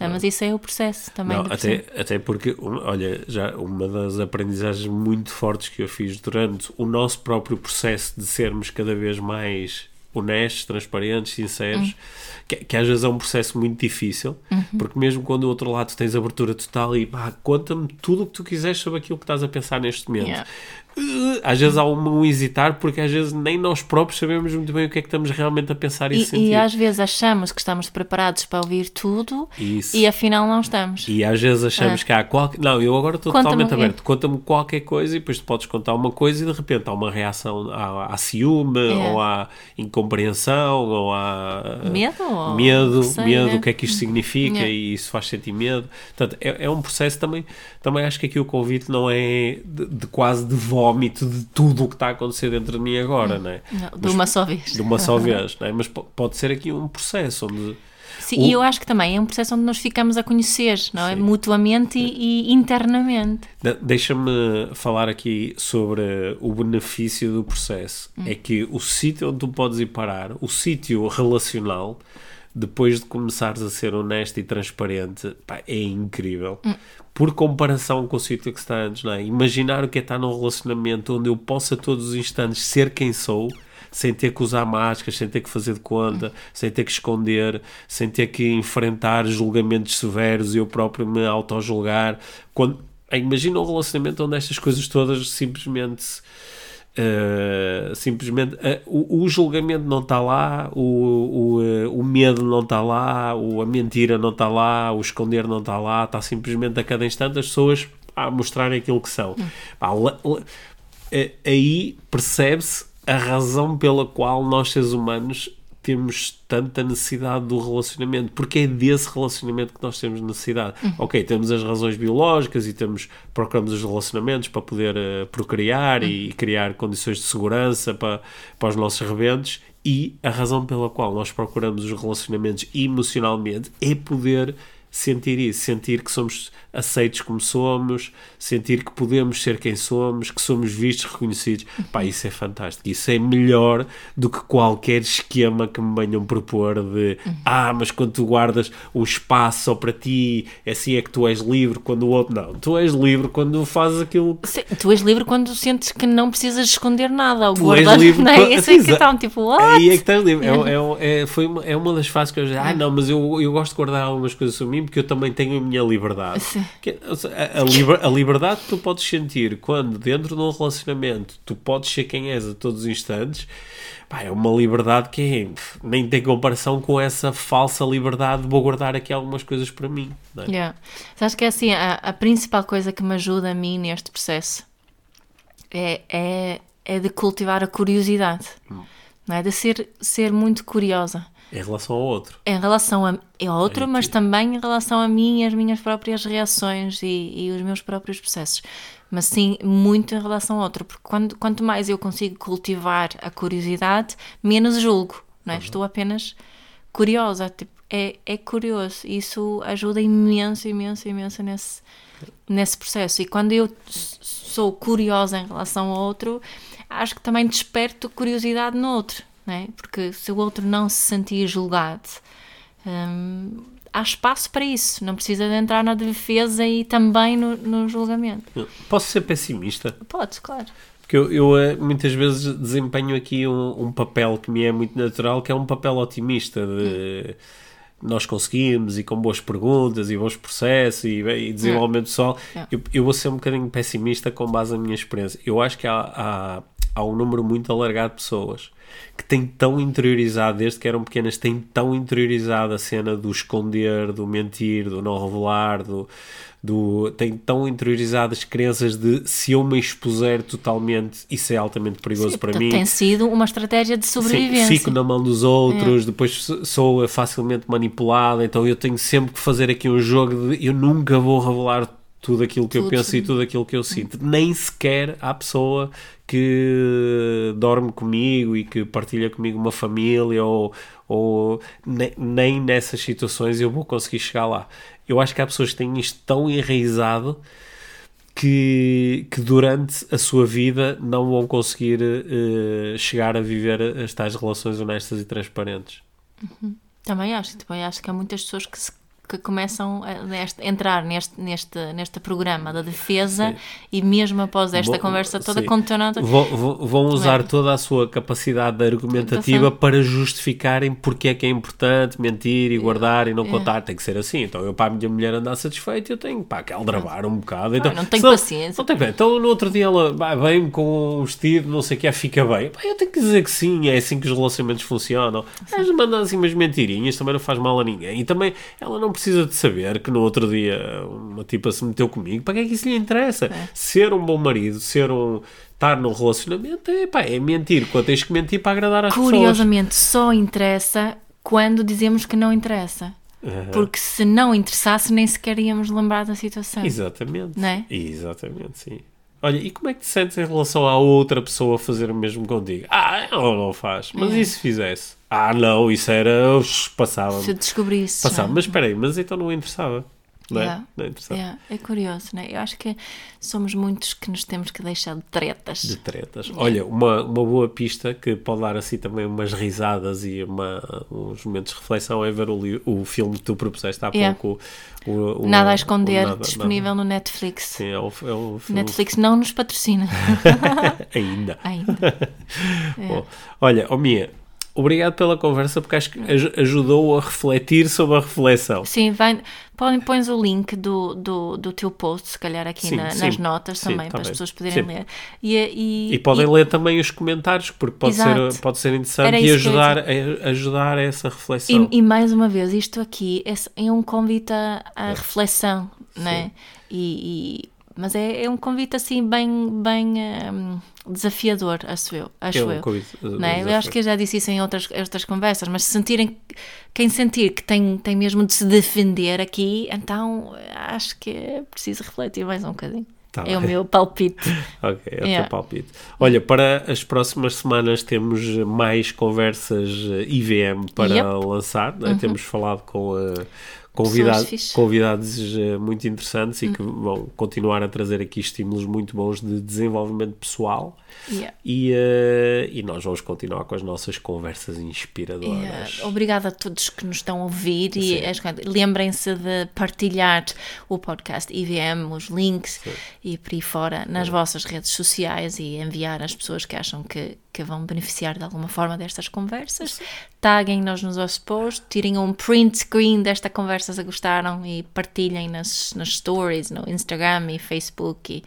Ah, Mas isso é o processo também. Não, até, até porque, olha, já uma das aprendizagens muito fortes que eu fiz durante o nosso próprio processo de sermos cada vez mais honestos, transparentes, sinceros, que, que às vezes é um processo muito difícil, porque mesmo quando do outro lado tens abertura total e pá, conta-me tudo o que tu quiseres sobre aquilo que estás a pensar neste momento. Yeah. Às vezes há um, um hesitar porque às vezes nem nós próprios sabemos muito bem o que é que estamos realmente a pensar e, E, sentir. e às vezes achamos que estamos preparados para ouvir tudo Isso. e afinal não estamos. E às vezes achamos Ah. que há qualquer. Não, eu agora estou totalmente aberto. Conta-me qualquer coisa e depois tu podes contar uma coisa e de repente há uma reação à, à ciúme, É. ou à incompreensão, ou à. Medo? Ou Medo, receio, medo, né? o que é que isto significa É. e isso faz sentir medo. Portanto, é, é um processo também. Também acho que aqui o convite não é de, de quase de vómito de tudo o que está a acontecer dentro de mim agora, não é? Não, de Mas- uma só vez. De uma só vez, não é? Mas po- pode ser aqui um processo onde. Sim, O- E eu acho que também é um processo onde nos ficamos a conhecer, não é? Sim. Mutuamente e, e internamente. De- Deixa-me falar aqui sobre o benefício do processo. É que o sítio onde tu podes ir parar, o sítio relacional, depois de começares a ser honesto e transparente, pá, é incrível. Por comparação com o sítio que está antes, não é? Imaginar o que é estar num relacionamento onde eu possa todos os instantes ser quem sou, sem ter que usar máscaras, sem ter que fazer de conta, sem ter que esconder, sem ter que enfrentar julgamentos severos e eu próprio me auto-julgar. Quando, imagina um relacionamento onde estas coisas todas simplesmente. Eh, simplesmente eh, o, o julgamento não está lá, o, o, eh, o medo não está lá, o, a mentira não está lá, o esconder não está lá, está simplesmente a cada instante as pessoas a mostrarem aquilo que são. Pá, aí percebe-se a razão pela qual nós, seres humanos, temos tanta necessidade do relacionamento, porque é desse relacionamento que nós temos necessidade. Ok, temos as razões biológicas e temos, procuramos os relacionamentos para poder eh, procriar e criar condições de segurança para, para os nossos rebentos, e a razão pela qual nós procuramos os relacionamentos emocionalmente é poder sentir isso, sentir que somos aceitos como somos, sentir que podemos ser quem somos, que somos vistos, reconhecidos. Pá, isso é fantástico. Isso é melhor do que qualquer esquema que me venham propor de ah, mas quando tu guardas o espaço só para ti, assim é que tu és livre quando o outro. Não, tu és livre quando fazes aquilo. Sim, tu és livre quando sentes que não precisas esconder nada. Ou Tu és guardar, livre não é? Isso é que estão tipo, what? Aí é que estás livre. É, é, é, foi uma, é uma das fases que eu já. Ah, não, mas eu, eu gosto de guardar algumas coisas sobre mim porque eu também tenho a minha liberdade. Sim. Que- a, a liber- a liberdade que tu podes sentir quando dentro de um relacionamento tu podes ser quem és a todos os instantes. Pá, é uma liberdade que nem tem comparação com essa falsa liberdade de vou guardar aqui algumas coisas para mim. não é? Yeah. Sabes que é assim, a, a principal coisa que me ajuda a mim neste processo é, é, é de cultivar a curiosidade, Hum. não é? De ser, ser muito curiosa Em relação ao outro. em relação a, a outro, É mas também em relação a mim e as minhas próprias reações e, e os meus próprios processos. Mas sim, muito em relação ao outro, porque quando, quanto mais eu consigo cultivar a curiosidade, menos julgo, não é? Uhum. Estou apenas curiosa, tipo, é, é curioso. Isso ajuda imenso, imenso, imenso nesse, nesse processo. E quando eu sou curiosa em relação ao outro, acho que também desperto curiosidade no outro, é? Porque se o outro não se sentir julgado, hum, há espaço para isso. Não precisa de entrar na defesa e também no, no julgamento. Posso ser pessimista? Podes, claro. Porque eu, eu, eh, muitas vezes desempenho aqui um, um papel que me é muito natural, que é um papel otimista de nós conseguimos e com boas perguntas e bons processos e, e desenvolvimento pessoal. Yeah. Eu, eu vou ser um bocadinho pessimista com base na minha experiência. Eu acho que há, há, há um número muito alargado de pessoas que têm tão interiorizado, desde que eram pequenas, têm tão interiorizado a cena do esconder, do mentir, do não revelar, do, do têm tão interiorizadas crenças de se eu me expuser totalmente, isso é altamente perigoso para mim. Tem sido uma estratégia de Sim, sobrevivência. fico na mão dos outros, depois sou- sou facilmente manipulado, então eu tenho sempre que fazer aqui um jogo de eu nunca vou revelar tudo aquilo que eu Tudo. penso e tudo aquilo que eu sinto. Nem sequer há pessoa que dorme comigo e que partilha comigo uma família ou, ou nem, nem nessas situações eu vou conseguir chegar lá. Eu acho que há pessoas que têm isto tão enraizado que, que durante a sua vida não vão conseguir eh, chegar a viver as tais relações honestas e transparentes. Também acho, também acho que há muitas pessoas que, se- que começam a neste- entrar neste, neste, neste programa da defesa Sim. e mesmo após esta Vão- conversa toda continuam Vão, vão- usar toda a sua capacidade argumentativa para justificarem porque é que é importante mentir e guardar e não É. contar. Tem que ser assim. Então, eu para a minha mulher andar satisfeita, eu tenho pá, que aldrabar um bocado. Então, não tenho senão- paciência. Não tenho. Então, no outro dia ela vem-me com um vestido, não sei o que, fica bem. Pá, eu tenho que dizer que sim, é assim que os relacionamentos funcionam. Mas mandar assim umas mentirinhas também não faz mal a ninguém. E também ela não precisa de saber que no outro dia uma tipa se meteu comigo. Para que é que isso lhe interessa? Ser um bom marido, ser um. estar num relacionamento é, pá, é mentir. Quando tens que mentir para agradar às pessoas. Curiosamente, só interessa quando dizemos que não interessa. Aham. Porque se não interessasse, nem sequer íamos lembrar da situação. Exatamente. Não é? Exatamente, sim. Olha, e como é que te sentes em relação à outra pessoa fazer o mesmo contigo? Ah, ela não faz. Mas É. e se fizesse? Ah, não, isso era. Ux, Passava-me. Se descobrisse. Passava. não é? Mas espera aí, mas então não interessava. Não é? Yeah. Não interessava. Yeah, é curioso, né? Eu acho que somos muitos que nos temos que deixar de tretas. De tretas. Olha, uma, uma boa pista que pode dar assim também umas risadas e uma, uns momentos de reflexão é ver o, o filme que tu propuseste há Yeah. pouco. O, o- Nada a esconder, Nada- disponível no Netflix. Sim, é o, é o filme. Netflix não nos patrocina Ainda. ainda. Bom, olha, ó Mia, obrigado pela conversa porque acho que aj- ajudou a refletir sobre a reflexão. Sim, vai, põe, pões o link do, do, do teu post, se calhar aqui Sim, na- sim. nas notas Sim, também, tá para as pessoas poderem ler. E, e, E podem e- ler também os comentários, porque pode, Exato. ser, pode ser interessante Era e ajudar, a, ajudar a essa reflexão. E, mais uma vez, isto aqui é, é um convite à, à reflexão, né? E- mas é, é um convite assim bem, bem hum, desafiador, acho eu. Acho É um eu. convite, uh, é? Eu acho que eu já disse isso em outras, outras conversas, mas se sentirem, quem sentir que tem, tem mesmo de se defender aqui, então acho que é preciso refletir mais um bocadinho. Tá é o bem. meu palpite. Ok, é o Yeah. teu palpite. Olha, para as próximas semanas temos mais conversas IVM para Yep. Uhum. lançar. né? Temos falado com a, convidados, convidados uh, muito interessantes e que uhum. vão continuar a trazer aqui estímulos muito bons de desenvolvimento pessoal. Yeah. E, uh, e nós vamos continuar com as nossas conversas inspiradoras. Yeah. Obrigada a todos que nos estão a ouvir Sim. e lembrem-se de partilhar o podcast IVM, os links Sim. e por aí fora nas Sim. vossas redes sociais e enviar às pessoas que acham que, que vão beneficiar de alguma forma destas conversas. Taguem-nos nos nossos posts, tirem um print screen desta conversa se gostaram e partilhem nas, nas stories, no Instagram e Facebook e,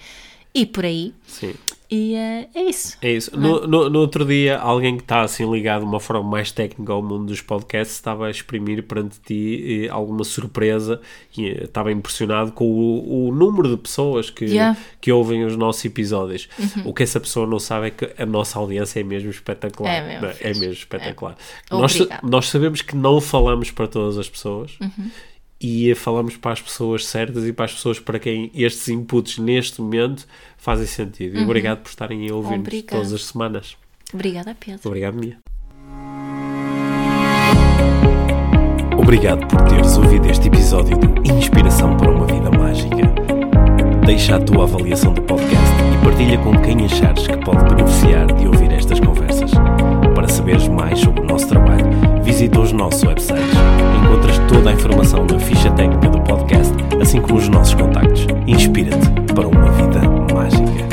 e por aí. Sim. E uh, é isso. É isso. No, no, no, outro dia, alguém que está assim ligado de uma forma mais técnica ao mundo dos podcasts estava a exprimir perante ti eh, alguma surpresa e eh, estava impressionado com o, o número de pessoas que, yeah. que ouvem os nossos episódios. Uhum. O que essa pessoa não sabe é que a nossa audiência é mesmo espetacular. É mesmo, é mesmo espetacular. É. Nós, nós sabemos que não falamos para todas as pessoas. Uhum e falamos para as pessoas certas e para as pessoas para quem estes inputs neste momento fazem sentido. Uhum. E obrigado por estarem a ouvir todas as semanas. Obrigada, Pedro. Obrigado, Mia. Obrigado por teres ouvido este episódio de Inspiração para uma Vida Mágica. Deixa a tua avaliação do podcast e partilha com quem achares que pode beneficiar de ouvir estas conversas. Para saberes mais sobre o nosso trabalho, visita os nossos websites encontras toda a informação na ficha técnica do podcast, assim como os nossos contactos. Inspira-te para uma vida mágica.